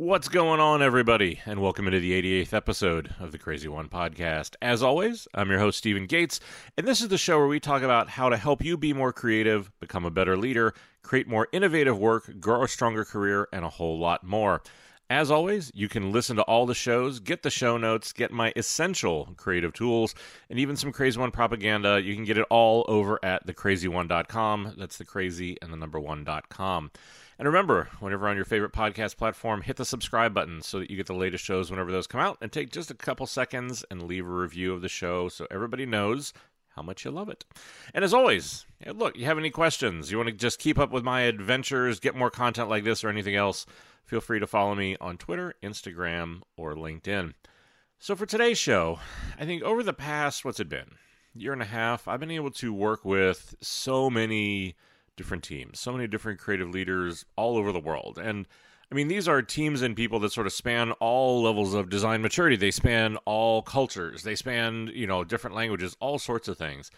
What's going on, everybody? And welcome into the 88th episode of the Crazy One podcast. As always, I'm your host, Stephen Gates, and this is the show where we talk about how to help you be more creative, become a better leader, create more innovative work, grow a stronger career, and a whole lot more. As always, you can listen to all the shows, get the show notes, get my essential creative tools, and even some Crazy One propaganda. You can get it all over at thecrazyone.com. That's the crazy and the number one.com. And remember, whenever on your favorite podcast platform, hit the subscribe button so that you get the latest shows whenever those come out. And take just a couple seconds and leave a review of the show so everybody knows how much you love it. And as always, look, you have any questions, you want to just keep up with my adventures, get more content like this or anything else, feel free to follow me on Twitter, Instagram, or LinkedIn. So for today's show, I think over the past, what's it been? Year and a half, I've been able to work with so many different teams, so many different creative leaders all over the world. And I mean, these are teams and people that sort of span all levels of design maturity. They span all cultures. They span, you know, different languages, all sorts of things.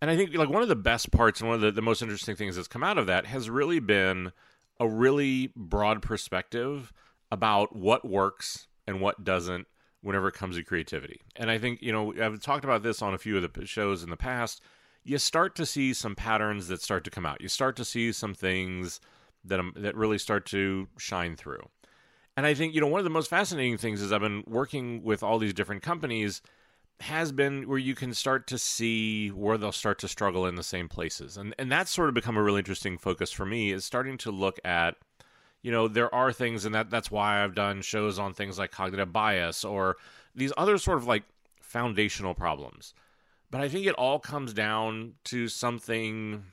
And I think like one of the best parts and one of the, the most interesting things that's come out of that has really been a really broad perspective about what works and what doesn't whenever it comes to creativity. And I think, you know, I've talked about this on a few of the shows in the past you start to see some patterns that start to come out. You start to see some things that um, that really start to shine through. And I think you know one of the most fascinating things is I've been working with all these different companies has been where you can start to see where they'll start to struggle in the same places. And and that's sort of become a really interesting focus for me is starting to look at you know there are things and that that's why I've done shows on things like cognitive bias or these other sort of like foundational problems but I think it all comes down to something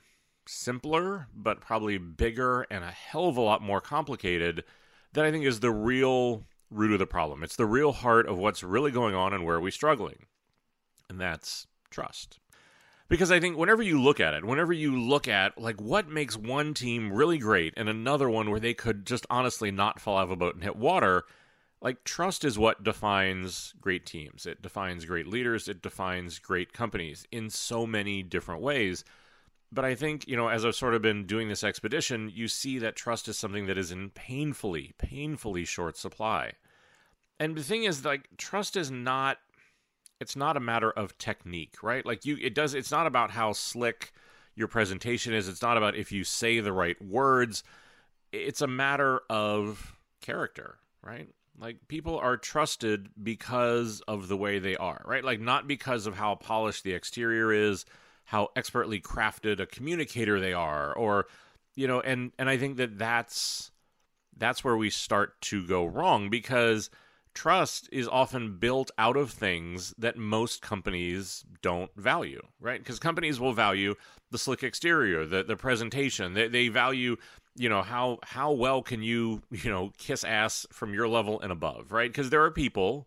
simpler, but probably bigger and a hell of a lot more complicated that I think is the real root of the problem. It's the real heart of what's really going on and where we're struggling. And that's trust. Because I think whenever you look at it, whenever you look at like what makes one team really great and another one where they could just honestly not fall out of a boat and hit water, like trust is what defines great teams. It defines great leaders. It defines great companies in so many different ways. But I think, you know, as I've sort of been doing this expedition, you see that trust is something that is in painfully, painfully short supply. And the thing is, like, trust is not it's not a matter of technique, right? Like you it does it's not about how slick your presentation is. It's not about if you say the right words. It's a matter of character, right? Like people are trusted because of the way they are, right? Like not because of how polished the exterior is, how expertly crafted a communicator they are, or you know, and and I think that that's that's where we start to go wrong because trust is often built out of things that most companies don't value, right? Because companies will value the slick exterior, the the presentation. They they value you know how how well can you you know kiss ass from your level and above right? Because there are people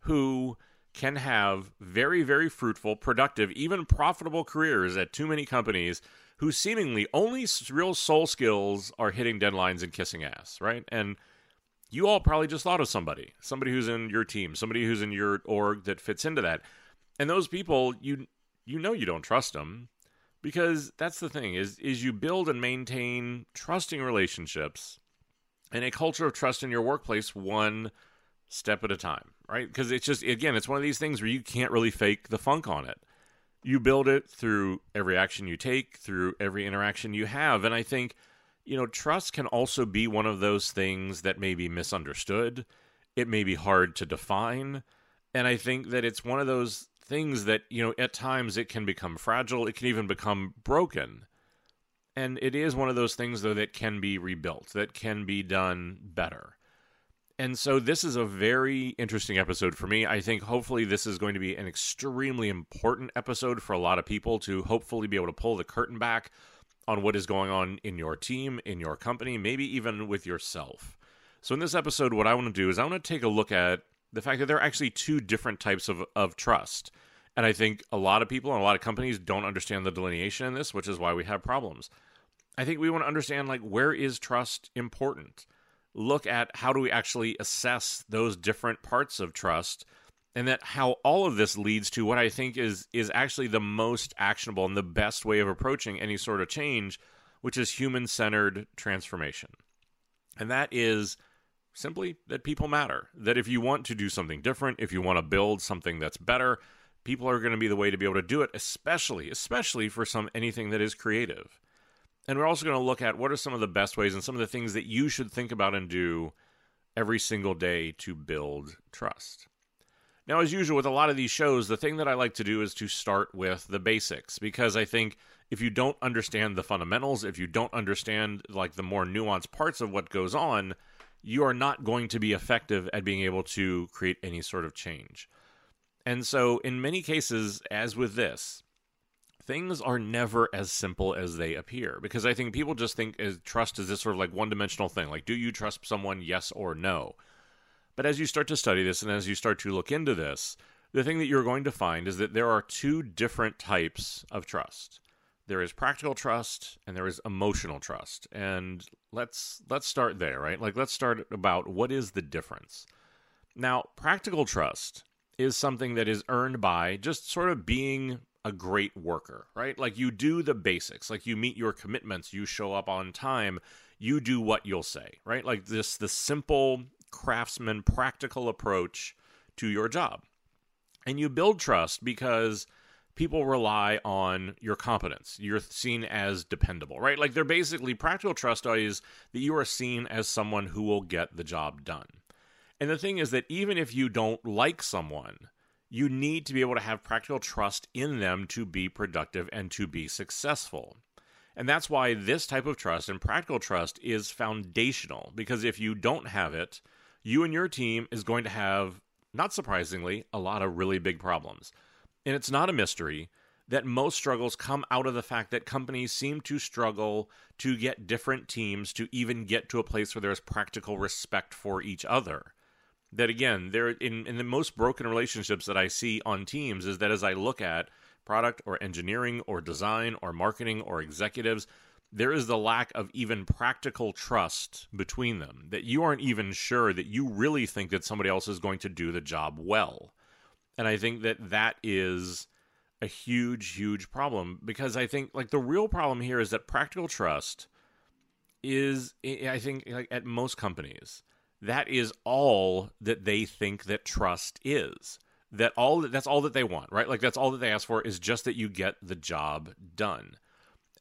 who can have very very fruitful productive even profitable careers at too many companies who seemingly only real soul skills are hitting deadlines and kissing ass right? And you all probably just thought of somebody somebody who's in your team somebody who's in your org that fits into that. And those people you you know you don't trust them because that's the thing is is you build and maintain trusting relationships and a culture of trust in your workplace one step at a time right? Because it's just again it's one of these things where you can't really fake the funk on it. You build it through every action you take through every interaction you have. And i think you know trust can also be one of those things that may be misunderstood. It may be hard to define. And i think that it's one of those things that, you know, at times it can become fragile, it can even become broken. And it is one of those things, though, that can be rebuilt, that can be done better. And so this is a very interesting episode for me. I think hopefully this is going to be an extremely important episode for a lot of people to hopefully be able to pull the curtain back on what is going on in your team, in your company, maybe even with yourself. So, in this episode, what I want to do is I want to take a look at the fact that there are actually two different types of, of trust. And I think a lot of people and a lot of companies don't understand the delineation in this, which is why we have problems. I think we want to understand like where is trust important? Look at how do we actually assess those different parts of trust and that how all of this leads to what I think is is actually the most actionable and the best way of approaching any sort of change, which is human-centered transformation. And that is simply that people matter. That if you want to do something different, if you want to build something that's better, people are going to be the way to be able to do it, especially especially for some anything that is creative. And we're also going to look at what are some of the best ways and some of the things that you should think about and do every single day to build trust. Now, as usual with a lot of these shows, the thing that I like to do is to start with the basics because I think if you don't understand the fundamentals, if you don't understand like the more nuanced parts of what goes on, you are not going to be effective at being able to create any sort of change. And so, in many cases, as with this, things are never as simple as they appear because I think people just think as trust is this sort of like one dimensional thing. Like, do you trust someone, yes or no? But as you start to study this and as you start to look into this, the thing that you're going to find is that there are two different types of trust. There is practical trust and there is emotional trust. And let's let's start there, right? Like let's start about what is the difference. Now, practical trust is something that is earned by just sort of being a great worker, right? Like you do the basics, like you meet your commitments, you show up on time, you do what you'll say, right? Like this the simple craftsman practical approach to your job. And you build trust because people rely on your competence. You're seen as dependable, right? Like they're basically practical trust is that you are seen as someone who will get the job done. And the thing is that even if you don't like someone, you need to be able to have practical trust in them to be productive and to be successful. And that's why this type of trust and practical trust is foundational because if you don't have it, you and your team is going to have, not surprisingly, a lot of really big problems. And it's not a mystery that most struggles come out of the fact that companies seem to struggle to get different teams to even get to a place where there's practical respect for each other. That again there in, in the most broken relationships that i see on teams is that as i look at product or engineering or design or marketing or executives there is the lack of even practical trust between them that you aren't even sure that you really think that somebody else is going to do the job well and i think that that is a huge huge problem because i think like the real problem here is that practical trust is i think like at most companies that is all that they think that trust is. That all that's all that they want right? Like that's all that they ask for is just that you get the job done.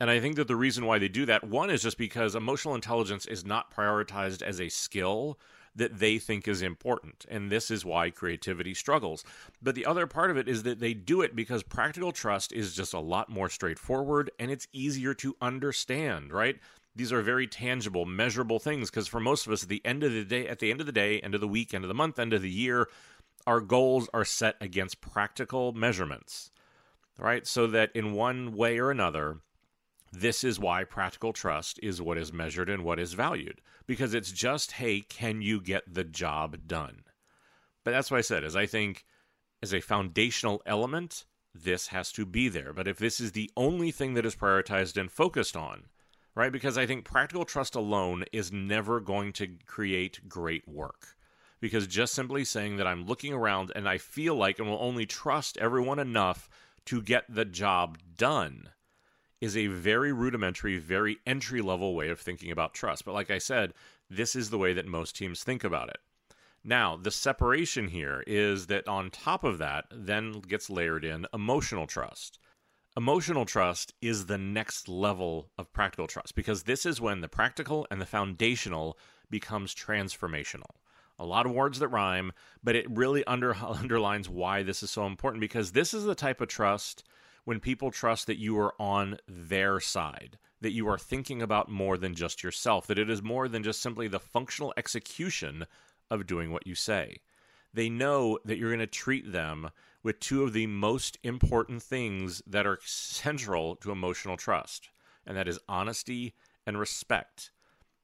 And i think that the reason why they do that one is just because emotional intelligence is not prioritized as a skill that they think is important and this is why creativity struggles but the other part of it is that they do it because practical trust is just a lot more straightforward and it's easier to understand right these are very tangible, measurable things because for most of us, at the end of the day, at the end of the day, end of the week, end of the month, end of the year, our goals are set against practical measurements. Right? So that in one way or another, this is why practical trust is what is measured and what is valued. Because it's just, hey, can you get the job done? But that's what I said, is I think as a foundational element, this has to be there. But if this is the only thing that is prioritized and focused on, right? Because I think practical trust alone is never going to create great work. Because just simply saying that I'm looking around and I feel like and will only trust everyone enough to get the job done is a very rudimentary, very entry level way of thinking about trust. But like I said, this is the way that most teams think about it. Now, the separation here is that on top of that, then gets layered in emotional trust. Emotional trust is the next level of practical trust because this is when the practical and the foundational becomes transformational. A lot of words that rhyme, but it really under, underlines why this is so important because this is the type of trust when people trust that you are on their side, that you are thinking about more than just yourself, that it is more than just simply the functional execution of doing what you say. They know that you're going to treat them with two of the most important things that are central to emotional trust, and that is honesty and respect.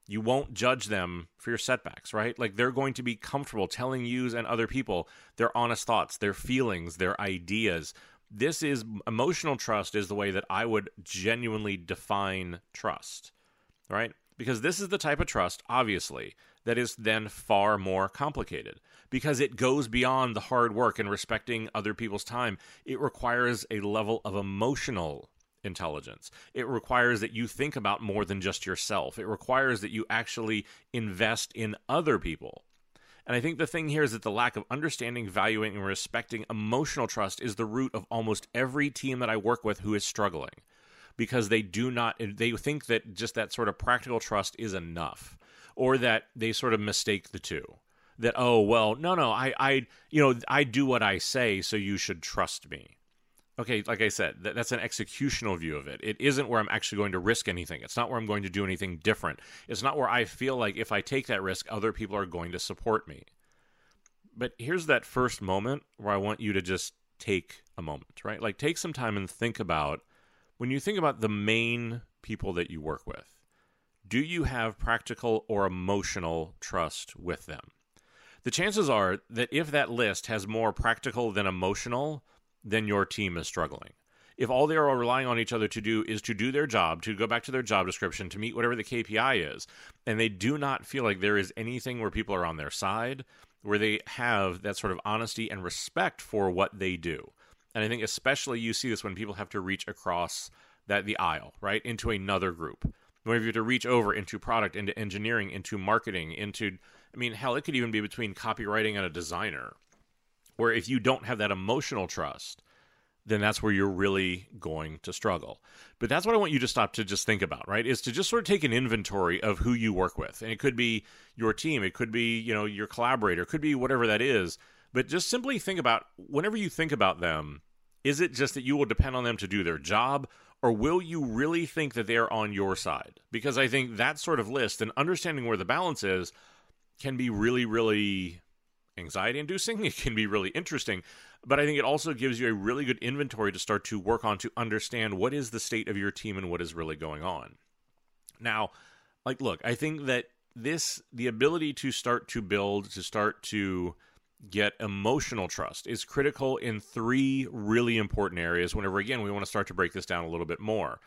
You won't judge them for your setbacks, right? Like they're going to be comfortable telling you and other people their honest thoughts, their feelings, their ideas. This is emotional trust, is the way that I would genuinely define trust, right? Because this is the type of trust, obviously, that is then far more complicated because it goes beyond the hard work and respecting other people's time. It requires a level of emotional intelligence. It requires that you think about more than just yourself. It requires that you actually invest in other people. And I think the thing here is that the lack of understanding, valuing, and respecting emotional trust is the root of almost every team that I work with who is struggling because they do not, they think that just that sort of practical trust is enough or that they sort of mistake the two. That, oh, well, no, no, I, I, you know, I do what I say, so you should trust me okay, like I said, that, that's an executional view of it. It isn't where I'm actually going to risk anything. It's not where I'm going to do anything different. It's not where I feel like if I take that risk, other people are going to support me. But here's that first moment where I want you to just take a moment, right? Like take some time and think about when you think about the main people that you work with, do you have practical or emotional trust with them? The chances are that if that list has more practical than emotional, then your team is struggling. If all they are relying on each other to do is to do their job, to go back to their job description, to meet whatever the KPI is, and they do not feel like there is anything where people are on their side, where they have that sort of honesty and respect for what they do. And I think especially you see this when people have to reach across that the aisle, right, into another group. When you have to reach over into product, into engineering, into marketing, into I mean, hell, it could even be between copywriting and a designer where if you don't have that emotional trust, then that's where you're really going to struggle. But that's what I want you to stop to just think about, right? Is to just sort of take an inventory of who you work with. And it could be your team, it could be, you know, your collaborator, it could be whatever that is. But just simply think about whenever you think about them, is it just that you will depend on them to do their job or will you really think that they're on your side? Because I think that sort of list and understanding where the balance is can be really really anxiety inducing. It can be really interesting, but I think it also gives you a really good inventory to start to work on to understand what is the state of your team and what is really going on. Now, like, look, I think that this, the ability to start to build, to start to get emotional trust is critical in three really important areas. Whenever, again, we want to start to break this down a little bit more.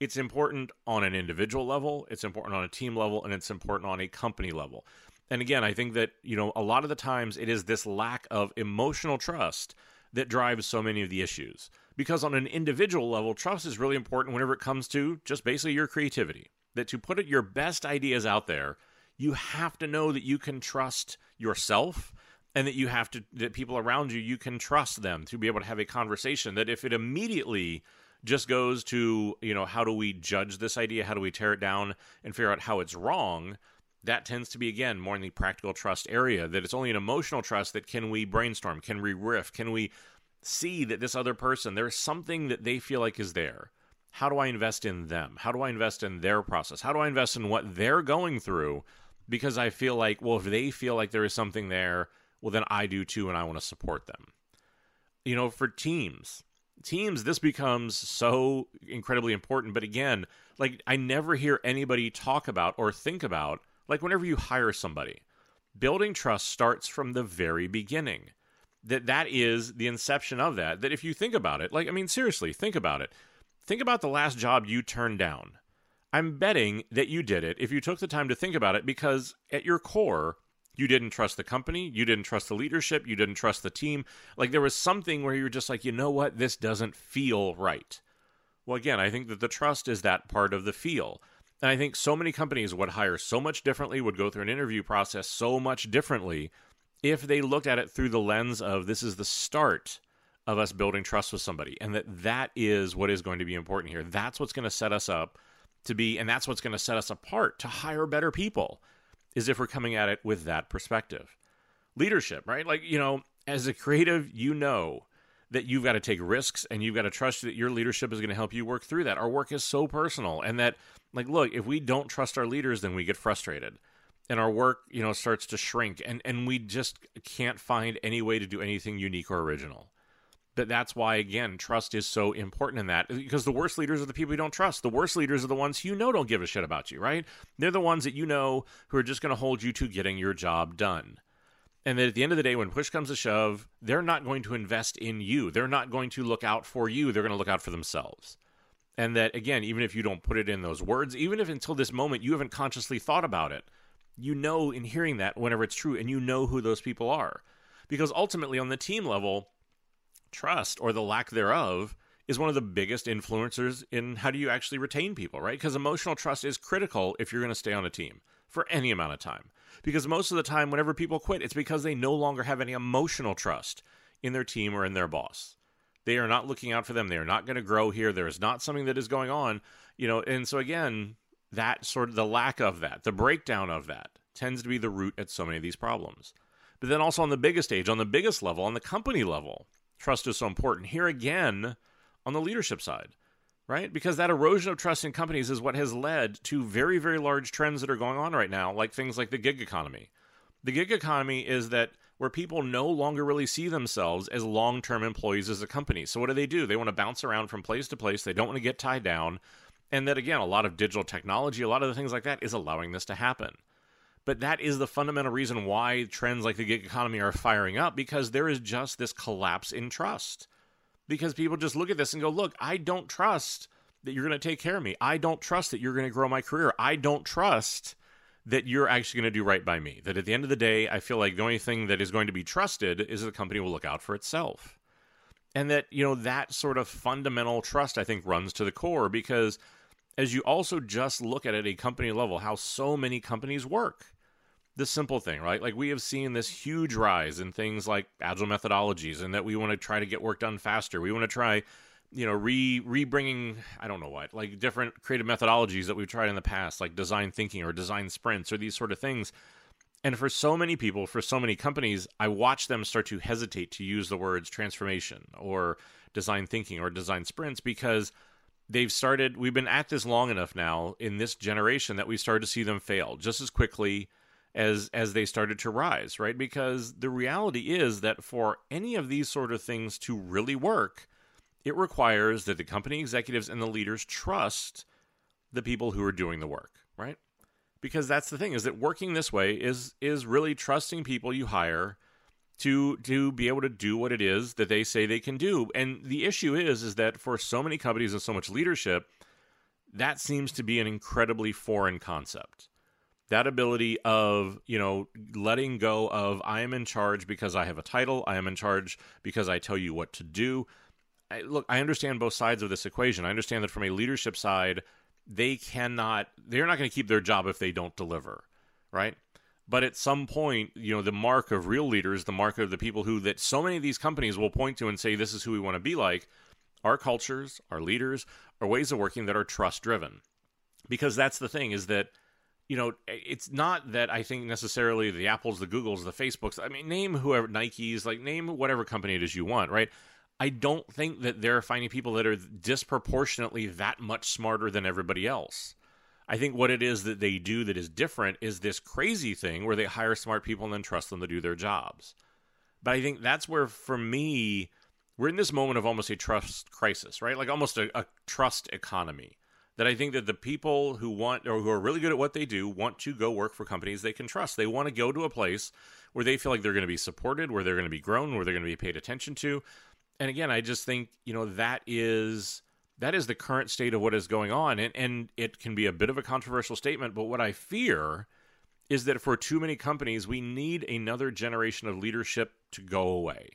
It's important on an individual level, it's important on a team level, and it's important on a company level. And again, I think that, you know, a lot of the times it is this lack of emotional trust that drives so many of the issues. Because on an individual level, trust is really important whenever it comes to just basically your creativity. That to put your best ideas out there, you have to know that you can trust yourself and that you have to that people around you you can trust them to be able to have a conversation that if it immediately just goes to you know how do we judge this idea how do we tear it down and figure out how it's wrong that tends to be again more in the practical trust area that it's only an emotional trust that can we brainstorm can we riff can we see that this other person there's something that they feel like is there. How do i invest in them? How do i invest in their process? How do i invest in what they're going through? Because i feel like well if they feel like there is something there well then i do too and i want to support them. You know for teams teams this becomes so incredibly important but again like i never hear anybody talk about or think about like whenever you hire somebody, building trust starts from the very beginning. That that is the inception of that. That if you think about it, like I mean seriously, think about it. Think about the last job you turned down. I'm betting that you did it if you took the time to think about it because at your core, you didn't trust the company, you didn't trust the leadership, you didn't trust the team. Like there was something where you were just like, "You know what? This doesn't feel right." Well, again, I think that the trust is that part of the feel. And I think so many companies would hire so much differently, would go through an interview process so much differently if they looked at it through the lens of this is the start of us building trust with somebody and that that is what is going to be important here. That's what's going to set us up to be and that's what's going to set us apart to hire better people is if we're coming at it with that perspective. Leadership, right? Like, you know, as a creative, you know that you've got to take risks and you've got to trust that your leadership is going to help you work through that. Our work is so personal and that like look, if we don't trust our leaders then we get frustrated and our work, you know, starts to shrink and and we just can't find any way to do anything unique or original. But that's why again, trust is so important in that because the worst leaders are the people you don't trust. The worst leaders are the ones you know don't give a shit about you, right? They're the ones that you know who are just going to hold you to getting your job done and that at the end of the day when push comes to shove they're not going to invest in you they're not going to look out for you they're going to look out for themselves and that again even if you don't put it in those words even if until this moment you haven't consciously thought about it you know in hearing that whenever it's true and you know who those people are because ultimately on the team level trust or the lack thereof is one of the biggest influencers in how do you actually retain people, right? Because emotional trust is critical if you're going to stay on a team for any amount of time. Because most of the time, whenever people quit, it's because they no longer have any emotional trust in their team or in their boss. They are not looking out for them. They are not going to grow here. There is not something that is going on, you know. And so again, that sort of the lack of that, the breakdown of that, tends to be the root at so many of these problems. But then also on the biggest stage, on the biggest level, on the company level, trust is so important. Here again, on the leadership side, right? Because that erosion of trust in companies is what has led to very, very large trends that are going on right now, like things like the gig economy. The gig economy is that where people no longer really see themselves as long term employees as a company. So, what do they do? They want to bounce around from place to place, they don't want to get tied down. And that, again, a lot of digital technology, a lot of the things like that is allowing this to happen. But that is the fundamental reason why trends like the gig economy are firing up because there is just this collapse in trust because people just look at this and go, look, I don't trust that you're going to take care of me. I don't trust that you're going to grow my career. I don't trust that you're actually going to do right by me. That at the end of the day, I feel like the only thing that is going to be trusted is that the company will look out for itself. And that, you know, that sort of fundamental trust, I think, runs to the core because as you also just look at it at a company level, how so many companies work the simple thing, right? Like we have seen this huge rise in things like agile methodologies, and that we want to try to get work done faster. We want to try, you know, re re bringing I don't know what, like different creative methodologies that we've tried in the past, like design thinking or design sprints or these sort of things. And for so many people, for so many companies, I watch them start to hesitate to use the words transformation or design thinking or design sprints because they've started. We've been at this long enough now in this generation that we started to see them fail just as quickly as as they started to rise, right? Because the reality is that for any of these sort of things to really work, it requires that the company executives and the leaders trust the people who are doing the work, right? Because that's the thing is that working this way is is really trusting people you hire to to be able to do what it is that they say they can do. And the issue is is that for so many companies and so much leadership, that seems to be an incredibly foreign concept that ability of you know letting go of i am in charge because i have a title. I am in charge because i tell you what to do. I, look i understand both sides of this equation. I understand that from a leadership side they cannot they're not going to keep their job if they don't deliver right? But at some point you know the mark of real leaders the mark of the people who that so many of these companies will point to and say this is who we want to be like our cultures our leaders our ways of working that are trust driven because that's the thing is that you know, it's not that I think necessarily the Apples, the Googles, the Facebooks. I mean, name whoever Nikes, like name whatever company it is you want, right? I don't think that they're finding people that are disproportionately that much smarter than everybody else. I think what it is that they do that is different is this crazy thing where they hire smart people and then trust them to do their jobs. But I think that's where, for me, we're in this moment of almost a trust crisis, right? Like almost a, a trust economy that I think that the people who want or who are really good at what they do want to go work for companies they can trust. They want to go to a place where they feel like they're going to be supported, where they're going to be grown, where they're going to be paid attention to. And again, I just think, you know, that is that is the current state of what is going on and and it can be a bit of a controversial statement, but what I fear is that for too many companies, we need another generation of leadership to go away.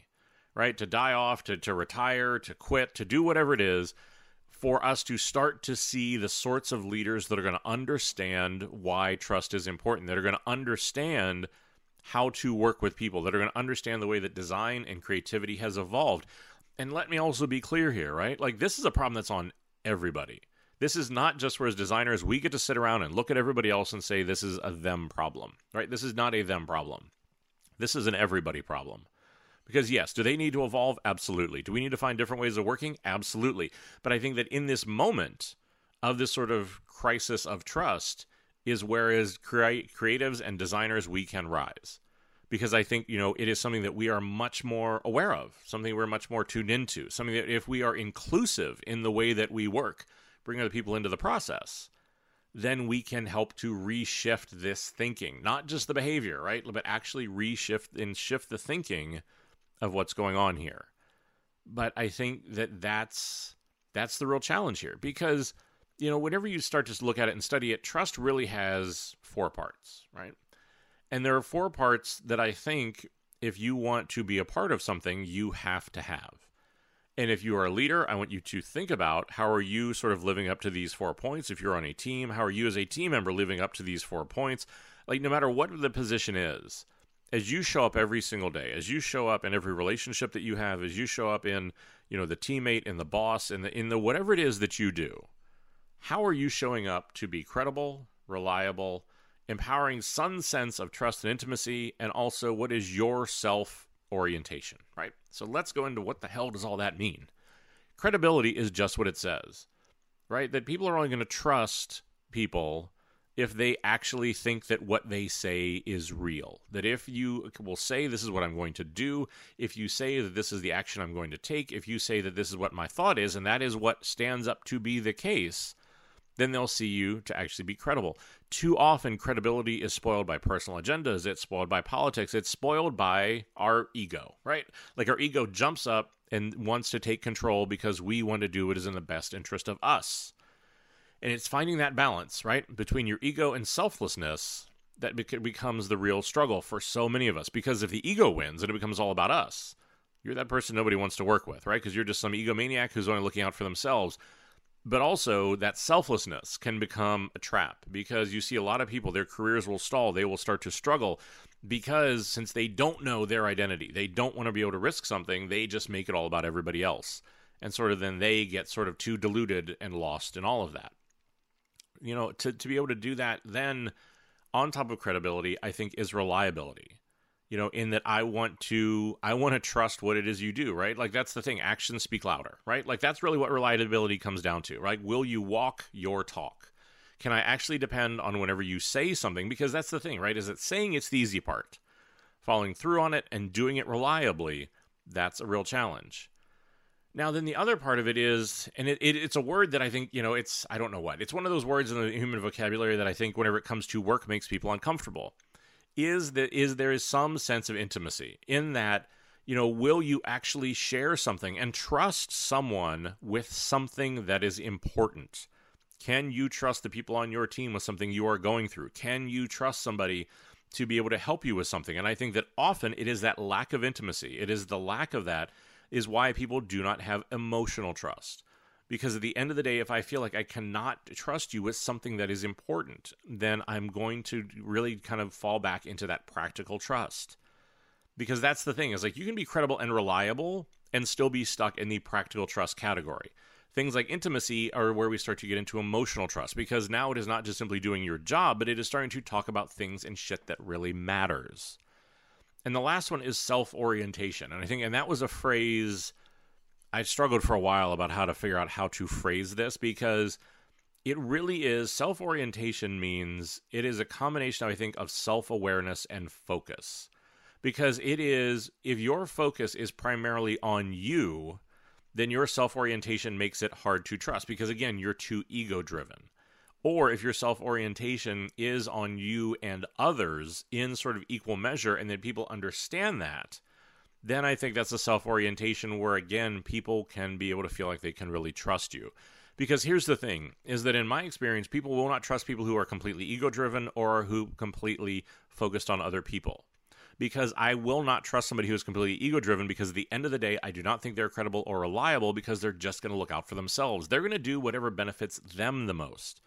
Right? To die off, to to retire, to quit, to do whatever it is for us to start to see the sorts of leaders that are going to understand why trust is important, that are going to understand how to work with people, that are going to understand the way that design and creativity has evolved. And let me also be clear here, right? Like, this is a problem that's on everybody. This is not just where, as designers, we get to sit around and look at everybody else and say, this is a them problem, right? This is not a them problem. This is an everybody problem. Because, yes, do they need to evolve? Absolutely. Do we need to find different ways of working? Absolutely. But I think that in this moment of this sort of crisis of trust is where, as cre- creatives and designers, we can rise. Because I think, you know, it is something that we are much more aware of, something we're much more tuned into, something that if we are inclusive in the way that we work, bring other people into the process, then we can help to reshift this thinking, not just the behavior, right? But actually reshift and shift the thinking of what's going on here. But I think that that's that's the real challenge here because you know whenever you start to look at it and study it, trust really has four parts, right? And there are four parts that I think if you want to be a part of something, you have to have. And if you are a leader, I want you to think about how are you sort of living up to these four points. If you're on a team, how are you as a team member living up to these four points? Like, no matter what the position is, as you show up every single day, as you show up in every relationship that you have, as you show up in, you know, the teammate and the boss and the in the whatever it is that you do, how are you showing up to be credible, reliable, empowering some sense of trust and intimacy, and also what is your self orientation, right? So let's go into what the hell does all that mean? Credibility is just what it says, right? That people are only going to trust people if they actually think that what they say is real. That if you will say, This is what I'm going to do, if you say that this is the action I'm going to take, if you say that this is what my thought is, and that is what stands up to be the case, then they'll see you to actually be credible. Too often, credibility is spoiled by personal agendas, it's spoiled by politics, it's spoiled by our ego, right? Like our ego jumps up and wants to take control because we want to do what is in the best interest of us. And it's finding that balance, right, between your ego and selflessness that becomes the real struggle for so many of us. Because if the ego wins and it becomes all about us, you're that person nobody wants to work with, right? Because you're just some egomaniac who's only looking out for themselves. But also, that selflessness can become a trap because you see a lot of people, their careers will stall. They will start to struggle because since they don't know their identity, they don't want to be able to risk something, they just make it all about everybody else. And sort of then they get sort of too diluted and lost in all of that you know, to, to be able to do that then on top of credibility, I think is reliability. You know, in that I want to I want to trust what it is you do, right? Like that's the thing. Actions speak louder, right? Like that's really what reliability comes down to, right? Will you walk your talk? Can I actually depend on whenever you say something? Because that's the thing, right? Is that saying it's the easy part. Following through on it and doing it reliably, that's a real challenge. Now, then the other part of it is, and it, it, it's a word that I think, you know, it's, I don't know what, it's one of those words in the human vocabulary that I think whenever it comes to work makes people uncomfortable. Is that is there is some sense of intimacy in that, you know, will you actually share something and trust someone with something that is important? Can you trust the people on your team with something you are going through? Can you trust somebody to be able to help you with something? And I think that often it is that lack of intimacy. It is the lack of that is why people do not have emotional trust. Because at the end of the day, if I feel like I cannot trust you with something that is important, then I'm going to really kind of fall back into that practical trust. Because that's the thing is like you can be credible and reliable and still be stuck in the practical trust category. Things like intimacy are where we start to get into emotional trust because now it is not just simply doing your job, but it is starting to talk about things and shit that really matters. And the last one is self orientation. And I think, and that was a phrase I struggled for a while about how to figure out how to phrase this because it really is self orientation means it is a combination, I think, of self awareness and focus. Because it is, if your focus is primarily on you, then your self orientation makes it hard to trust because, again, you're too ego driven or if your self orientation is on you and others in sort of equal measure, and then people understand that, then I think that's a self orientation where, again, people can be able to feel like they can really trust you. Because here's the thing is that in my experience, people will not trust people who are completely ego driven or who completely focused on other people. Because I will not trust somebody who is completely ego driven because at the end of the day, I do not think they're credible or reliable because they're just going to look out for themselves. They're going to do whatever benefits them the most.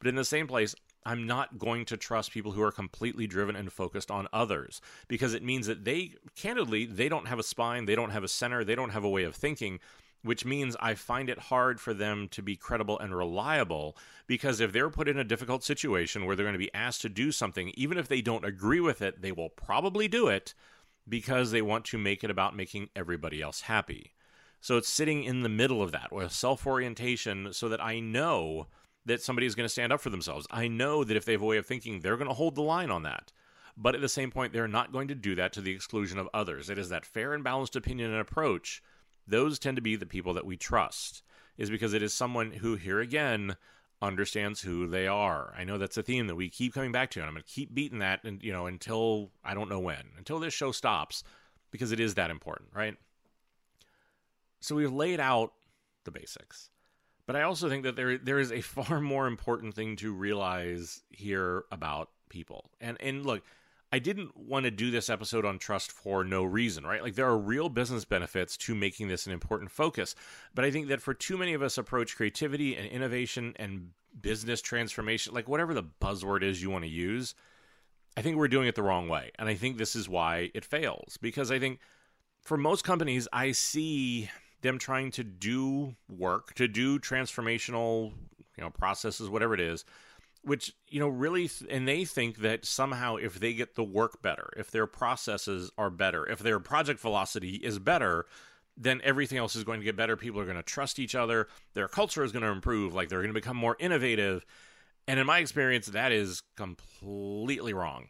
But in the same place, I'm not going to trust people who are completely driven and focused on others because it means that they, candidly, they don't have a spine, they don't have a center, they don't have a way of thinking, which means I find it hard for them to be credible and reliable because if they're put in a difficult situation where they're going to be asked to do something, even if they don't agree with it, they will probably do it because they want to make it about making everybody else happy. So it's sitting in the middle of that with self orientation so that I know that somebody is going to stand up for themselves. I know that if they have a way of thinking, they're going to hold the line on that. But at the same point, they're not going to do that to the exclusion of others. It is that fair and balanced opinion and approach. Those tend to be the people that we trust, is because it is someone who, here again, understands who they are. I know that's a theme that we keep coming back to, and I'm going to keep beating that, and you know, until I don't know when, until this show stops, because it is that important, right? So we've laid out the basics. But I also think that there there is a far more important thing to realize here about people. And and look, I didn't want to do this episode on trust for no reason, right? Like there are real business benefits to making this an important focus. But I think that for too many of us approach creativity and innovation and business transformation, like whatever the buzzword is you want to use, I think we're doing it the wrong way. And I think this is why it fails. Because I think for most companies, I see them trying to do work, to do transformational, you know, processes, whatever it is, which you know really and they think that somehow if they get the work better if their processes are better if their project velocity is better then everything else is going to get better. People are going to trust each other. Their culture is going to improve. Like they're going to become more innovative. And in my experience that is completely wrong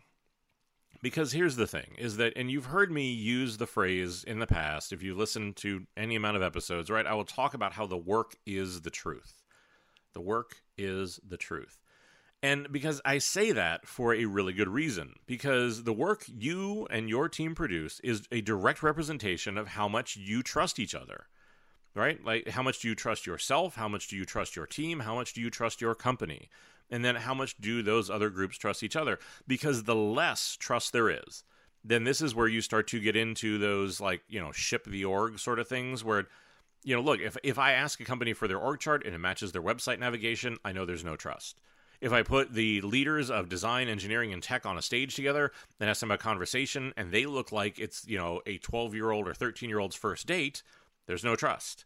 because here's the thing is that and you've heard me use the phrase in the past if you listen to any amount of episodes right i will talk about how the work is the truth. The work is the truth. And because I say that for a really good reason, because the work you and your team produce is a direct representation of how much you trust each other, right? Like, how much do you trust yourself? How much do you trust your team? How much do you trust your company? And then how much do those other groups trust each other? Because the less trust there is, then this is where you start to get into those, like, you know, ship the org sort of things where, you know, look, if, if I ask a company for their org chart and it matches their website navigation, I know there's no trust if I put the leaders of design, engineering, and tech on a stage together and ask them a conversation, and they look like it's you know a 12 year old or 13 year old's first date, there's no trust,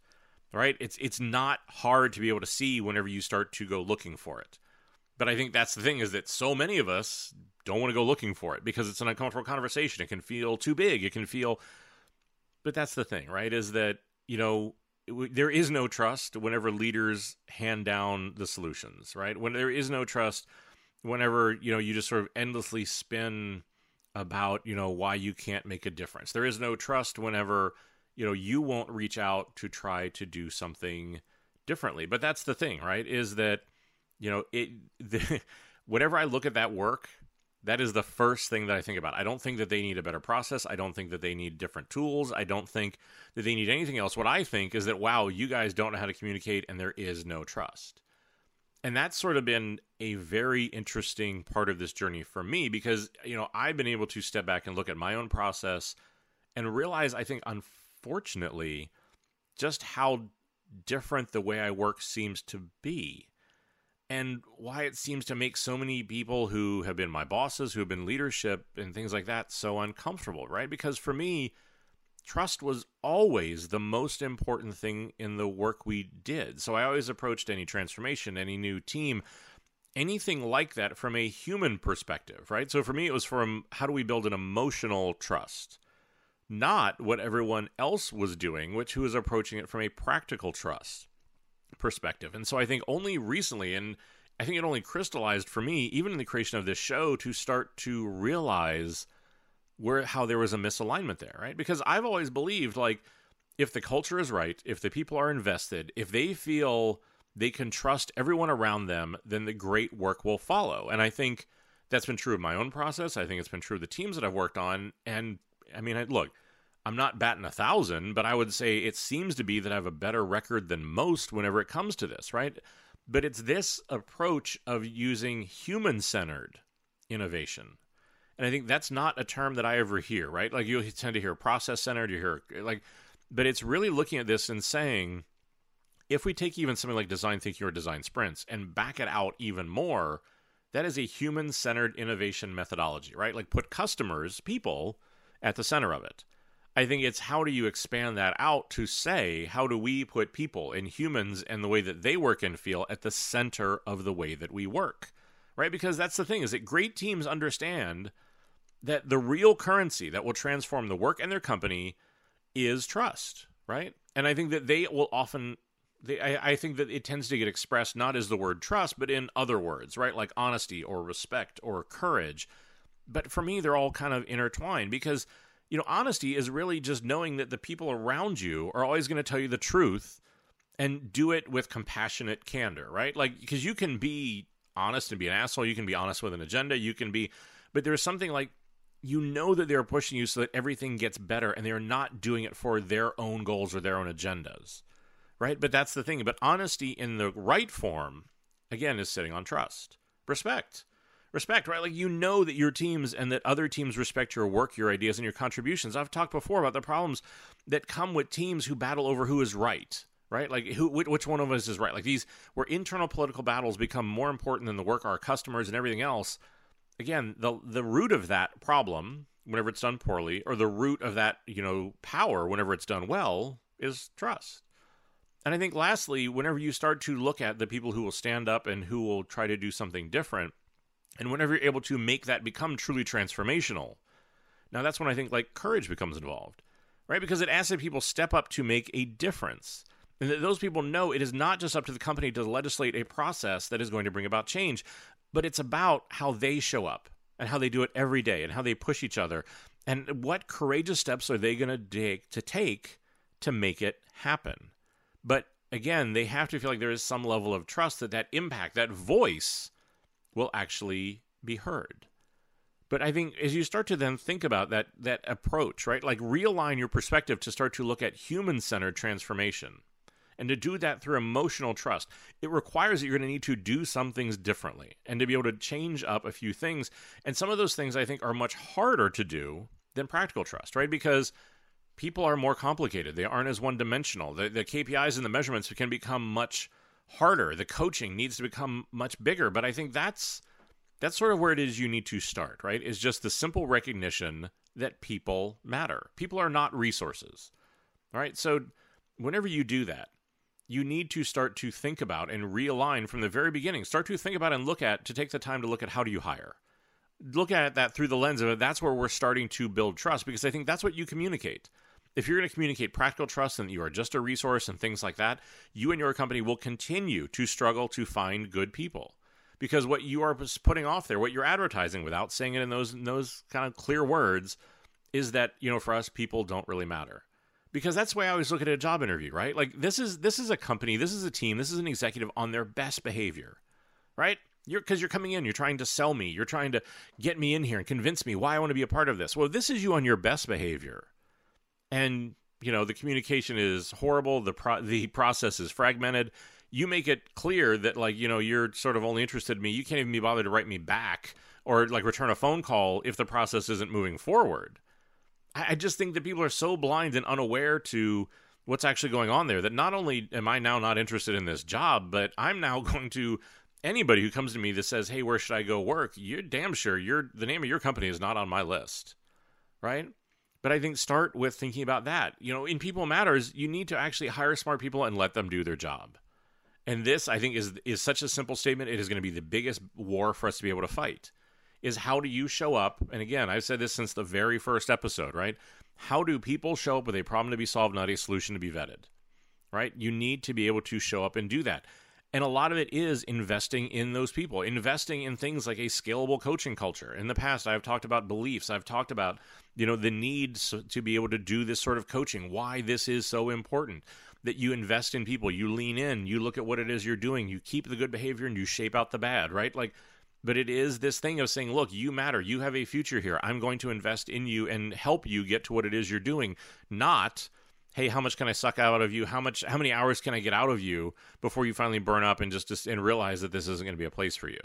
right? It's it's not hard to be able to see whenever you start to go looking for it. But I think that's the thing is that so many of us don't want to go looking for it because it's an uncomfortable conversation. It can feel too big. It can feel, but that's the thing, right? Is that you know there is no trust whenever leaders hand down the solutions, right? When there is no trust, whenever you know you just sort of endlessly spin about you know why you can't make a difference. There is no trust whenever you know you won't reach out to try to do something differently. But that's the thing, right? Is that you know it the, whenever I look at that work that is the first thing that I think about. I don't think that they need a better process. I don't think that they need different tools. I don't think that they need anything else. What I think is that, wow, you guys don't know how to communicate and there is no trust. And that's sort of been a very interesting part of this journey for me because, you know, I've been able to step back and look at my own process and realize, I think, unfortunately, just how different the way I work seems to be and why it seems to make so many people who have been my bosses, who have been leadership and things like that so uncomfortable, right? Because for me, trust was always the most important thing in the work we did. So I always approached any transformation, any new team, anything like that from a human perspective, right? So for me, it was from how do we build an emotional trust? Not what everyone else was doing, which who was approaching it from a practical trust perspective. And so I think only recently, and I think it only crystallized for me, even in the creation of this show, to start to realize where how there was a misalignment there, right? Because I've always believed like if the culture is right, if the people are invested, if they feel they can trust everyone around them, then the great work will follow. And I think that's been true of my own process. I think it's been true of the teams that I've worked on. And I mean, look, I'm not batting a thousand, but I would say it seems to be that I have a better record than most whenever it comes to this, right? But it's this approach of using human centered innovation. And I think that's not a term that I ever hear, right? Like you tend to hear process centered, you hear like, but it's really looking at this and saying, if we take even something like design thinking or design sprints and back it out even more, that is a human centered innovation methodology, right? Like put customers, people, at the center of it. I think it's how do you expand that out to say, how do we put people and humans and the way that they work and feel at the center of the way that we work? Right? Because that's the thing is that great teams understand that the real currency that will transform the work and their company is trust, right? And I think that they will often they, I, I, think that it tends to get expressed not as the word trust, but in other words, right? Like honesty or respect or courage. But for me, they're all kind of intertwined because you know, honesty is really just knowing that the people around you are always going to tell you the truth and do it with compassionate candor, right? Like, because you can be honest and be an asshole, you can be honest with an agenda, you can be, but there's something like, you know that they're pushing you so that everything gets better and they're not doing it for their own goals or their own agendas, right? But that's the thing. But honesty in the right form, again, is sitting on trust, respect, respect, right? Like you know that your teams and that other teams respect your work, your ideas, and your contributions. I've talked before about the problems that come with teams who battle over who is right, right? Like who, which one of us is right? Like these, where internal political battles become more important than the work our customers and everything else. Again, the the root of that problem, whenever it's done poorly, or the root of that, you know, power, whenever it's done well, is trust. And I think lastly, whenever you start to look at the people who will stand up and who will try to do something different, and whenever you're able to make that become truly transformational, now that's when I think like courage becomes involved, right? Because it asks that people step up to make a difference. And that those people know it is not just up to the company to legislate a process that is going to bring about change, but it's about how they show up and how they do it every day and how they push each other and what courageous steps are they going to take to take to make it happen. But again, they have to feel like there is some level of trust that that impact, that voice will actually be heard. But I think as you start to then think about that that approach, right? Like realign your perspective to start to look at human-centered transformation. And to do that through emotional trust, it requires that you're going to need to do some things differently and to be able to change up a few things. And some of those things I think are much harder to do than practical trust, right? Because people are more complicated. They aren't as one dimensional. The, the KPIs and the measurements can become much harder. The coaching needs to become much bigger. But I think that's that's sort of where it is you need to start, right? Is just the simple recognition that people matter. People are not resources. All right. So whenever you do that, you need to start to think about and realign from the very beginning. Start to think about and look at to take the time to look at how do you hire. Look at that through the lens of it. That's where we're starting to build trust because I think that's what you communicate if you're going to communicate practical trust and that you are just a resource and things like that, you and your company will continue to struggle to find good people. Because what you are putting off there, what you're advertising without saying it in those in those kind of clear words, is that, you know, for us people don't really matter. Because that's the way I always look at a job interview, right? Like this is this is a company, this is a team, this is an executive on their best behavior. Right? You're because you're coming in, you're trying to sell me, you're trying to get me in here and convince me why I want to be a part of this. Well, this is you on your best behavior and you know the communication is horrible. The pro- the process is fragmented. You make it clear that like you know you're sort of only interested in me. You can't even be bothered to write me back or like return a phone call if the process isn't moving forward. I, I just think that people are so blind and unaware to what's actually going on there that not only am i now not interested in this job but i'm now going to anybody who comes to me that says hey where should i go work? You're damn sure you're the name of your company is not on my list right but I think start with thinking about that. You know, in People Matters, you need to actually hire smart people and let them do their job. And this, I think, is is such a simple statement. It is going to be the biggest war for us to be able to fight. Is how do you show up? And again, I've said this since the very first episode, right? How do people show up with a problem to be solved, not a solution to be vetted? Right? You need to be able to show up and do that. And a lot of it is investing in those people, investing in things like a scalable coaching culture. In the past, I've talked about beliefs. I've talked about, you know, the need to be able to do this sort of coaching, why this is so important that you invest in people, you lean in, you look at what it is you're doing, you keep the good behavior and you shape out the bad, right? Like, but it is this thing of saying, look, you matter. You have a future here. I'm going to invest in you and help you get to what it is you're doing, not hey, how much can I suck out of you? How much, how many hours can I get out of you before you finally burn up and just, just and realize that this isn't going to be a place for you?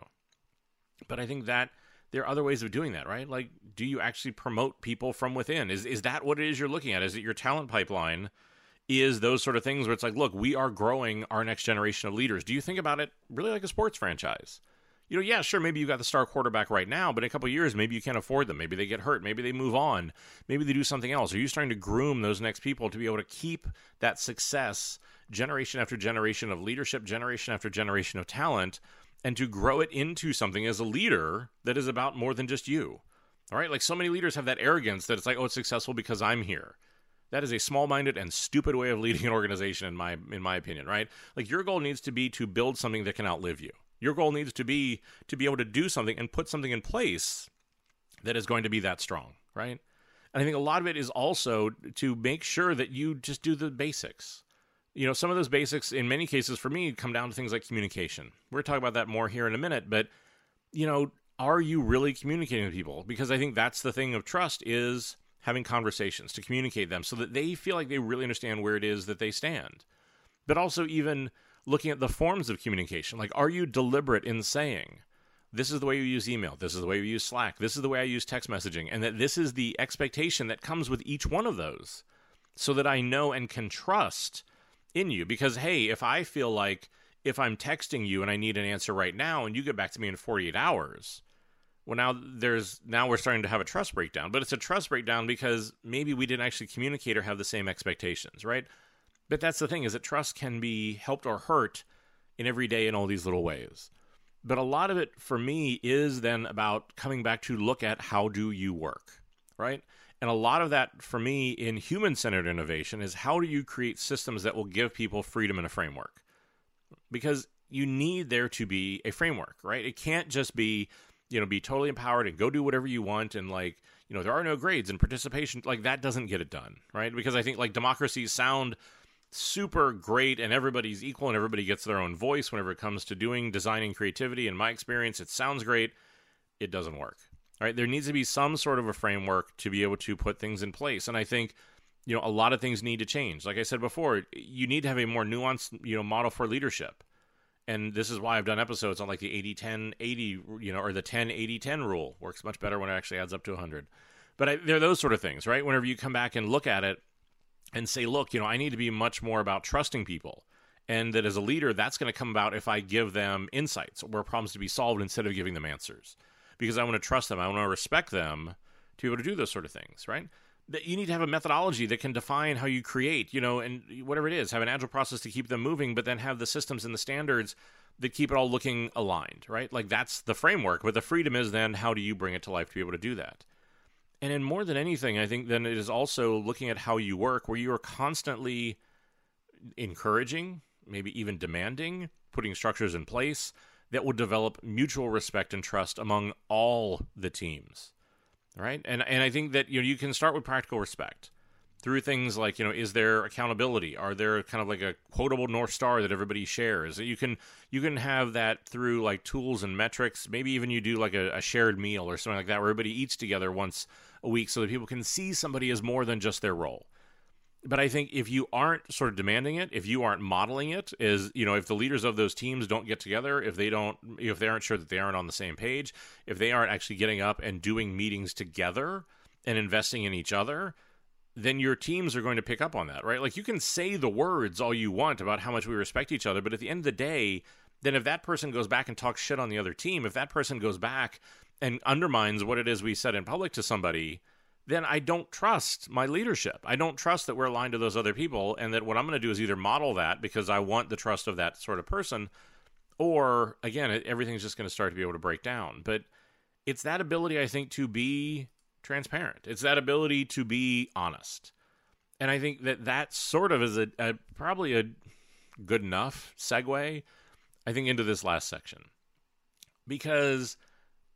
But I think that there are other ways of doing that, right? Like, do you actually promote people from within? Is is that what it is you're looking at? Is it your talent pipeline? Is those sort of things where it's like, look, we are growing our next generation of leaders. Do you think about it really like a sports franchise? You know, yeah, sure, maybe you got the star quarterback right now, but in a couple years, maybe you can't afford them. Maybe they get hurt. Maybe they move on. Maybe they do something else. Are you starting to groom those next people to be able to keep that success generation after generation of leadership, generation after generation of talent, and to grow it into something as a leader that is about more than just you? All right, like so many leaders have that arrogance that it's like, oh, it's successful because I'm here. That is a small-minded and stupid way of leading an organization, in my in my opinion. Right? Like your goal needs to be to build something that can outlive you. Your goal needs to be to be able to do something and put something in place that is going to be that strong, right? And I think a lot of it is also to make sure that you just do the basics. You know, some of those basics, in many cases, for me, come down to things like communication. We're talking about that more here in a minute, but you know, are you really communicating with people? Because I think that's the thing of trust is having conversations to communicate them so that they feel like they really understand where it is that they stand. But also even looking at the forms of communication. Like, are you deliberate in saying, this is the way we use email. This is the way we use Slack. This is the way I use text messaging. And that this is the expectation that comes with each one of those so that I know and can trust in you. Because, hey, if I feel like if I'm texting you and I need an answer right now and you get back to me in 48 hours, well, now there's now we're starting to have a trust breakdown. But it's a trust breakdown because maybe we didn't actually communicate or have the same expectations, right? But that's the thing is that trust can be helped or hurt in every day in all these little ways. But a lot of it for me is then about coming back to look at how do you work, right? And a lot of that for me in human centered innovation is how do you create systems that will give people freedom and a framework? Because you need there to be a framework, right? It can't just be, you know, be totally empowered and go do whatever you want and like, you know, there are no grades and participation. Like that doesn't get it done, right? Because I think like democracies sound super great and everybody's equal and everybody gets their own voice whenever it comes to doing designing creativity. In my experience it sounds great it doesn't work right? There needs to be some sort of a framework to be able to put things in place. And i think you know a lot of things need to change. Like i said before you need to have a more nuanced you know model for leadership. And this is why i've done episodes on like the 80 10 80 you know or the 10 80 10 rule works much better when it actually adds up to 100 but I, they're those sort of things right? Whenever you come back and look at it and say, look, you know, I need to be much more about trusting people. And that as a leader, that's going to come about if I give them insights or problems to be solved instead of giving them answers. Because I want to trust them, I want to respect them to be able to do those sort of things, right? That you need to have a methodology that can define how you create, you know, and whatever it is, have an agile process to keep them moving, but then have the systems and the standards that keep it all looking aligned, right? Like that's the framework, but the freedom is then how do you bring it to life to be able to do that? And in more than anything, I think then it is also looking at how you work, where you are constantly encouraging, maybe even demanding, putting structures in place that will develop mutual respect and trust among all the teams. Right? And and I think that you know you can start with practical respect through things like you know is there accountability are there kind of like a quotable north star that everybody shares you can you can have that through like tools and metrics maybe even you do like a, a shared meal or something like that where everybody eats together once a week so that people can see somebody as more than just their role. But I think if you aren't sort of demanding it, if you aren't modeling it, is you know, if the leaders of those teams don't get together, if they don't, if they aren't sure that they aren't on the same page, if they aren't actually getting up and doing meetings together and investing in each other, then your teams are going to pick up on that, right? Like you can say the words all you want about how much we respect each other, but at the end of the day, then if that person goes back and talks shit on the other team, if that person goes back and undermines what it is we said in public to somebody, then I don't trust my leadership. I don't trust that we're aligned to those other people and that what I'm going to do is either model that because I want the trust of that sort of person or again, everything's just going to start to be able to break down. But it's that ability I think to be transparent. It's that ability to be honest. And I think that that sort of is a, a probably a good enough segue I think into this last section. Because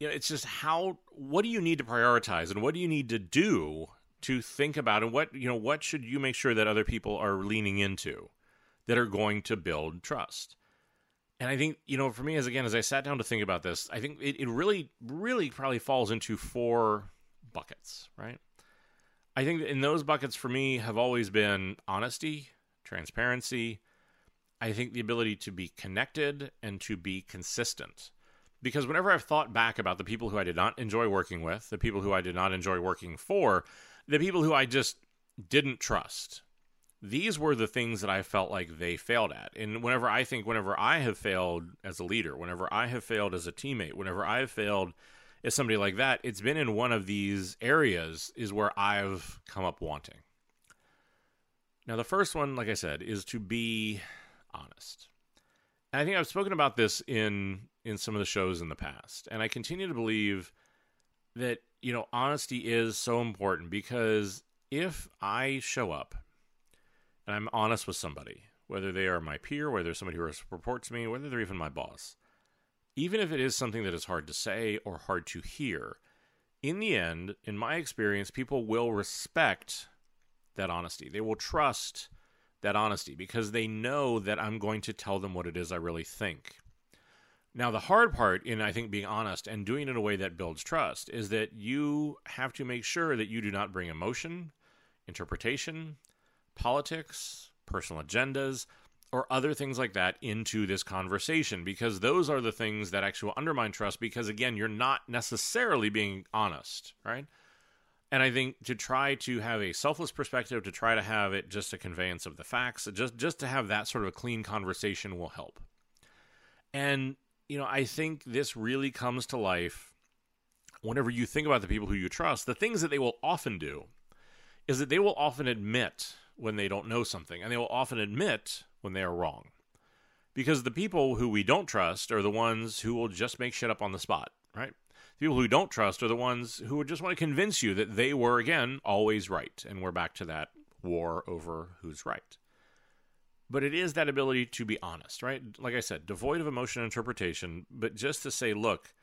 you know, it's just how what do you need to prioritize and what do you need to do to think about and what you know what should you make sure that other people are leaning into that are going to build trust? And i think you know for me as again as i sat down to think about this i think it, it really really probably falls into four buckets right? I think in those buckets for me have always been honesty transparency. I think the ability to be connected and to be consistent because whenever I've thought back about the people who I did not enjoy working with, the people who I did not enjoy working for, the people who I just didn't trust, these were the things that I felt like they failed at. And whenever I think, whenever I have failed as a leader, whenever I have failed as a teammate, whenever I have failed as somebody like that, it's been in one of these areas is where I've come up wanting. Now, the first one, like I said, is to be honest. And I think I've spoken about this in in some of the shows in the past. And I continue to believe that, you know, honesty is so important because if I show up and I'm honest with somebody, whether they are my peer, whether somebody who reports to me, whether they're even my boss, even if it is something that is hard to say or hard to hear, in the end, in my experience, people will respect that honesty. They will trust that honesty because they know that I'm going to tell them what it is I really think. Now, the hard part in, I think, being honest and doing it in a way that builds trust is that you have to make sure that you do not bring emotion, interpretation, politics, personal agendas, or other things like that into this conversation because those are the things that actually undermine trust because again you're not necessarily being honest right? And i think to try to have a selfless perspective to try to have it just a conveyance of the facts just just to have that sort of a clean conversation will help. And you know i think this really comes to life whenever you think about the people who you trust the things that they will often do is that they will often admit when they don't know something and they will often admit when they are wrong. Because the people who we don't trust are the ones who will just make shit up on the spot, right? The People who don't trust are the ones who would just want to convince you that they were, again, always right. And we're back to that war over who's right. But it is that ability to be honest, right? Like I said, devoid of emotion and interpretation, but just to say, look,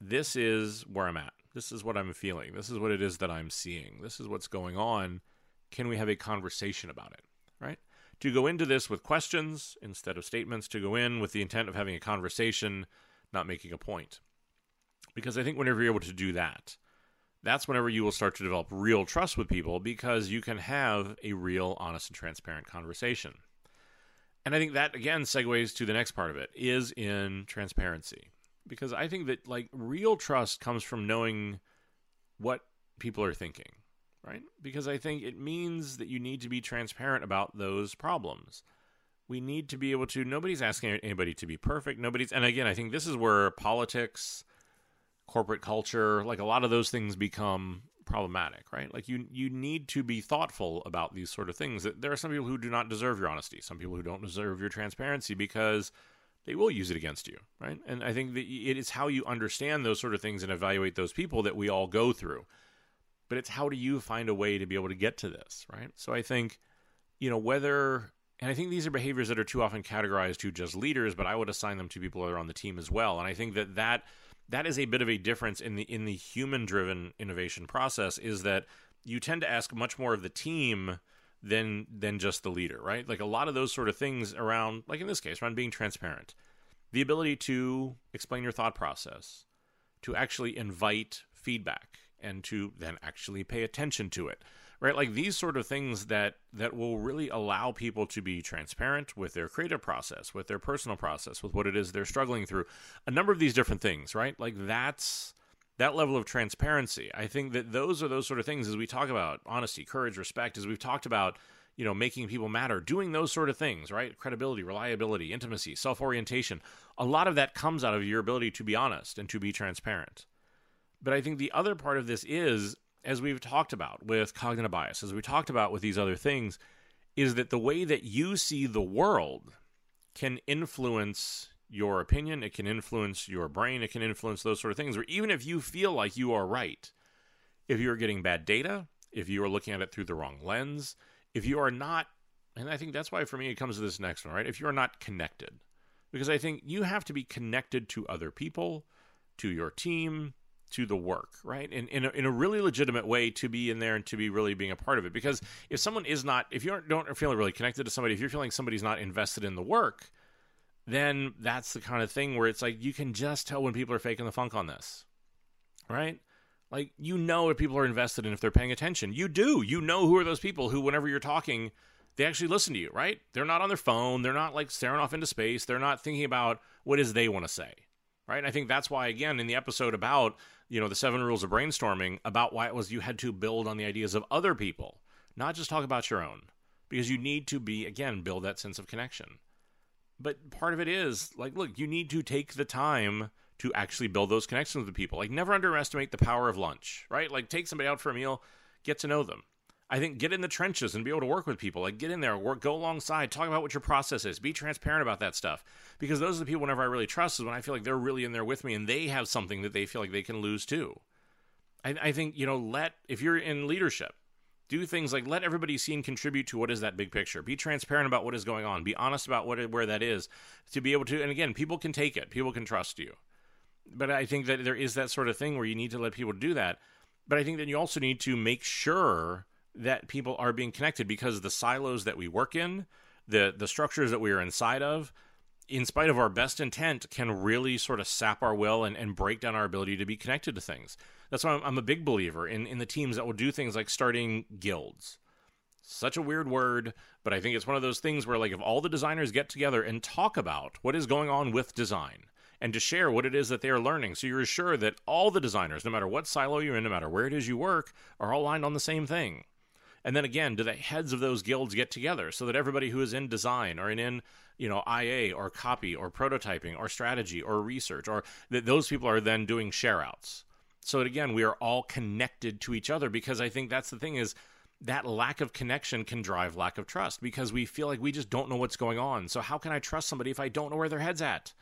this is where I'm at. This is what I'm feeling. This is what it is that I'm seeing. This is what's going on. Can we have a conversation about it, right? to go into this with questions instead of statements, to go in with the intent of having a conversation, not making a point. Because I think whenever you're able to do that, that's whenever you will start to develop real trust with people because you can have a real, honest, and transparent conversation. And I think that again segues to the next part of it is in transparency. Because I think that like real trust comes from knowing what people are thinking right? Because I think it means that you need to be transparent about those problems. We need to be able to, nobody's asking anybody to be perfect. Nobody's, and again, I think this is where politics, corporate culture, like a lot of those things become problematic, right? Like you you need to be thoughtful about these sort of things. There are some people who do not deserve your honesty, some people who don't deserve your transparency because they will use it against you, right? And I think that it is how you understand those sort of things and evaluate those people that we all go through but it's how do you find a way to be able to get to this, right? So I think, you know, whether and I think these are behaviors that are too often categorized to just leaders, but I would assign them to people that are on the team as well. And I think that that that is a bit of a difference in the in the human driven innovation process is that you tend to ask much more of the team than than just the leader, right? Like a lot of those sort of things around like in this case, around being transparent. The ability to explain your thought process, to actually invite feedback, and to then actually pay attention to it right? Like these sort of things that that will really allow people to be transparent with their creative process with their personal process with what it is they're struggling through. A number of these different things right? Like that's that level of transparency. I think that those are those sort of things as we talk about honesty courage respect as we've talked about you know making people matter doing those sort of things right? Credibility reliability intimacy self-orientation. A lot of that comes out of your ability to be honest and to be transparent. But I think the other part of this is, as we've talked about with cognitive bias, as we talked about with these other things, is that the way that you see the world can influence your opinion, it can influence your brain, it can influence those sort of things. Where even if you feel like you are right, if you're getting bad data, if you are looking at it through the wrong lens, if you are not, and I think that's why for me it comes to this next one, right? If you're not connected, because I think you have to be connected to other people, to your team, to the work, right? In in a, in a really legitimate way to be in there and to be really being a part of it. Because if someone is not, if you're don't are feeling really connected to somebody, if you're feeling somebody's not invested in the work, then that's the kind of thing where it's like you can just tell when people are faking the funk on this, right? Like you know if people are invested in if they're paying attention. You do. You know who are those people who, whenever you're talking, they actually listen to you, right? They're not on their phone. They're not like staring off into space. They're not thinking about what is they want to say, right? I think that's why, again, in the episode about you know, the seven rules of brainstorming about why it was you had to build on the ideas of other people, not just talk about your own, because you need to be, again, build that sense of connection. But part of it is like, look, you need to take the time to actually build those connections with the people. Like, never underestimate the power of lunch, right? Like, take somebody out for a meal, get to know them. I think get in the trenches and be able to work with people. Like get in there, work, go alongside, talk about what your process is, be transparent about that stuff. Because those are the people whenever I really trust is when I feel like they're really in there with me and they have something that they feel like they can lose too. I, I think you know, let if you're in leadership, do things like let everybody see and contribute to what is that big picture. Be transparent about what is going on. Be honest about what where that is to be able to. And again, people can take it. People can trust you. But I think that there is that sort of thing where you need to let people do that. But I think that you also need to make sure that people are being connected because the silos that we work in, the the structures that we are inside of, in spite of our best intent, can really sort of sap our will and, and break down our ability to be connected to things. That's why I'm, I'm a big believer in, in the teams that will do things like starting guilds, Such a weird word, but I think it's one of those things where, like, if all the designers get together and talk about what is going on with design and to share what it is that they are learning, so you're sure that all the designers, no matter what silo you're in, no matter where it is you work, are all aligned on the same thing. And then again, do the heads of those guilds get together so that everybody who is in design or in, in you know, IA or copy or prototyping or strategy or research or that those people are then doing share outs. So again, we are all connected to each other because I think that's the thing is that lack of connection can drive lack of trust because we feel like we just don't know what's going on. So how can I trust somebody if I don't know where their head's at?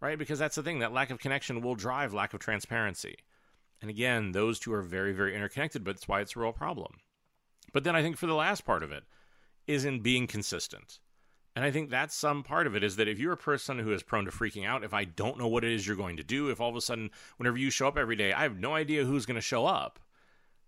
Right? Because that's the thing, that lack of connection will drive lack of transparency. And again, those two are very, very interconnected, but that's why it's a real problem. But then I think for the last part of it is in being consistent. And I think that's some part of it is that if you're a person who is prone to freaking out, if I don't know what it is you're going to do, if all of a sudden, whenever you show up every day, I have no idea who's going to show up,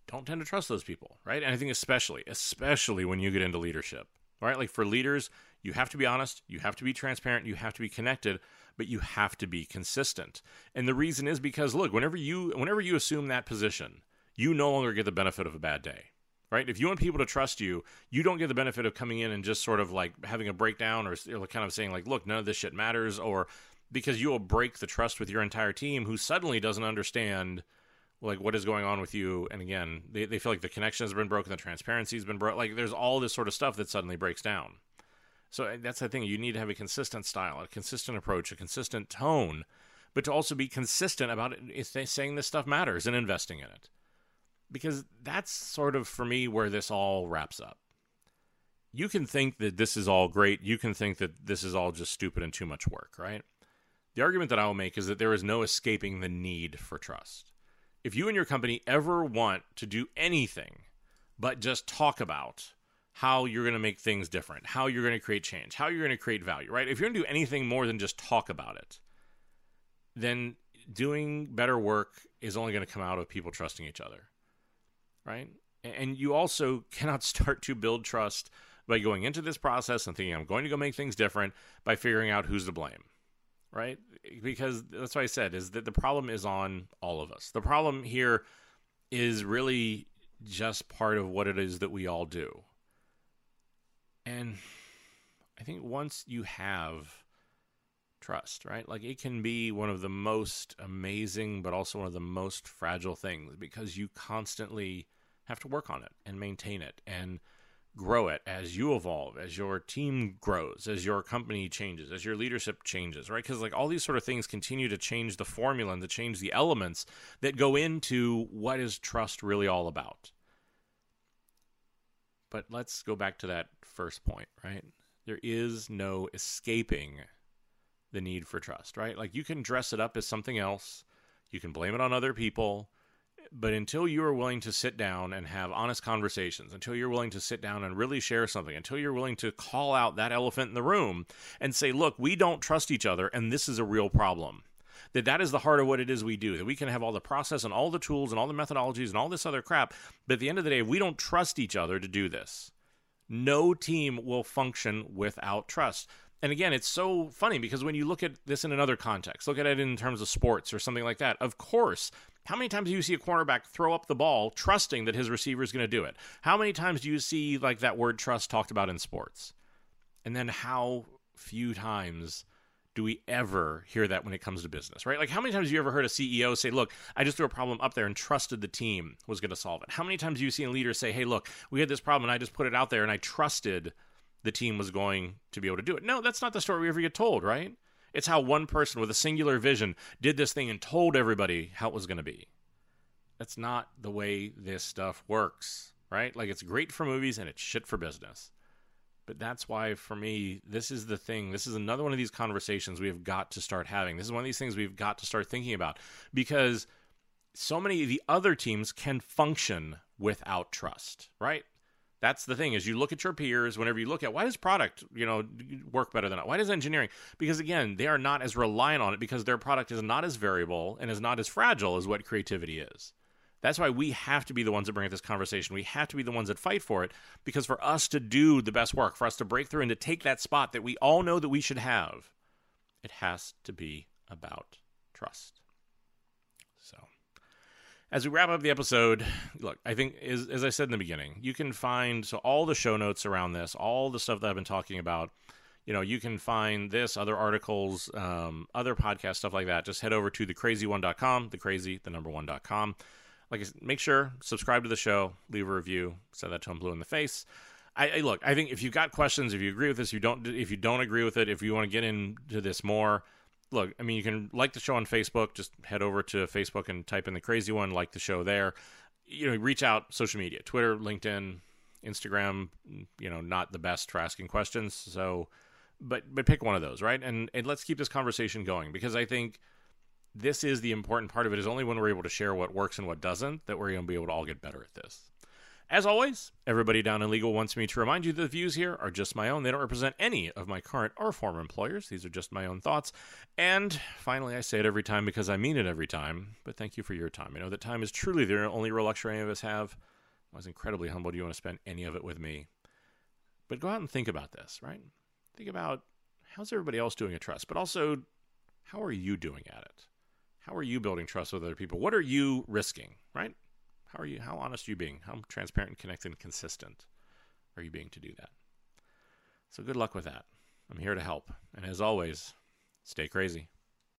don't tend to trust those people, right? And I think especially, especially when you get into leadership, right? Like for leaders, you have to be honest, you have to be transparent, you have to be connected, but you have to be consistent. And the reason is because look, whenever you whenever you assume that position, you no longer get the benefit of a bad day right? If you want people to trust you, you don't get the benefit of coming in and just sort of like having a breakdown or kind of saying like, look, none of this shit matters, or because you will break the trust with your entire team who suddenly doesn't understand like what is going on with you. And again they, they feel like the connection has been broken the transparency has been broken like there's all this sort of stuff that suddenly breaks down. So that's the thing you need to have a consistent style a consistent approach a consistent tone but to also be consistent about it saying this stuff matters and investing in it because that's sort of for me where this all wraps up. You can think that this is all great. You can think that this is all just stupid and too much work, right? The argument that I will make is that there is no escaping the need for trust. If you and your company ever want to do anything but just talk about how you're going to make things different, how you're going to create change, how you're going to create value, right? If you're going to do anything more than just talk about it, then doing better work is only going to come out of people trusting each other right? And you also cannot start to build trust by going into this process and thinking, I'm going to go make things different by figuring out who's to blame, right? Because that's what I said is that the problem is on all of us. The problem here is really just part of what it is that we all do. And I think once you have trust, right? Like it can be one of the most amazing, but also one of the most fragile things because you constantly have to work on it and maintain it and grow it as you evolve, as your team grows, as your company changes, as your leadership changes, right? Because like all these sort of things continue to change the formula and to change the elements that go into what is trust really all about. But let's go back to that first point, right? There is no escaping the need for trust, right? Like you can dress it up as something else, you can blame it on other people, but until you are willing to sit down and have honest conversations, until you're willing to sit down and really share something, until you're willing to call out that elephant in the room and say, look, we don't trust each other and this is a real problem. That that is the heart of what it is we do. That we can have all the process and all the tools and all the methodologies and all this other crap, but at the end of the day, we don't trust each other to do this, no team will function without trust. And again, it's so funny because when you look at this in another context, look at it in terms of sports or something like that. Of course, how many times do you see a cornerback throw up the ball trusting that his receiver is going to do it? How many times do you see like that word trust talked about in sports? And then how few times do we ever hear that when it comes to business, right? Like how many times have you ever heard a CEO say, "Look, I just threw a problem up there and trusted the team was going to solve it." How many times have you seen leader say, "Hey, look, we had this problem and I just put it out there and I trusted the team was going to be able to do it." No, that's not the story we ever get told, right? It's how one person with a singular vision did this thing and told everybody how it was going to be. That's not the way this stuff works, right? Like it's great for movies and it's shit for business. But that's why, for me, this is the thing. This is another one of these conversations we have got to start having. This is one of these things we've got to start thinking about because so many of the other teams can function without trust, right? That's the thing is you look at your peers whenever you look at why does product, you know, work better than that? why does engineering? Because again, they are not as reliant on it because their product is not as variable and is not as fragile as what creativity is. That's why we have to be the ones that bring up this conversation. We have to be the ones that fight for it because for us to do the best work, for us to break through and to take that spot that we all know that we should have, it has to be about trust. As we wrap up the episode, look, I think as, as I said in the beginning, you can find so all the show notes around this, all the stuff that I've been talking about. You know, you can find this, other articles, um, other podcast stuff like that. Just head over to thecrazyone.com, the crazy, the number one.com. Like, make sure subscribe to the show, leave a review, set that to him blue in the face. I, I, look. I think if you've got questions, if you agree with this, you don't. If you don't agree with it, if you want to get into this more, look, I mean, you can like the show on Facebook. Just head over to Facebook and type in the crazy one, like the show there. You know, reach out social media, Twitter, LinkedIn, Instagram. You know, not the best for asking questions. So, but but pick one of those, right? And and let's keep this conversation going because I think this is the important part of it. Is only when we're able to share what works and what doesn't that we're going to be able to all get better at this. As always, everybody down in legal wants me to remind you that the views here are just my own. They don't represent any of my current or former employers. These are just my own thoughts. And finally, I say it every time because I mean it every time, but thank you for your time. I know that time is truly the only real luxury any of us have. I was incredibly humbled you want to spend any of it with me. But go out and think about this, right? Think about how's everybody else doing at trust, but also how are you doing at it? How are you building trust with other people? What are you risking, right? How are you? How honest are you being? How transparent, and connected, and consistent are you being to do that? So good luck with that. I'm here to help. And as always, stay crazy.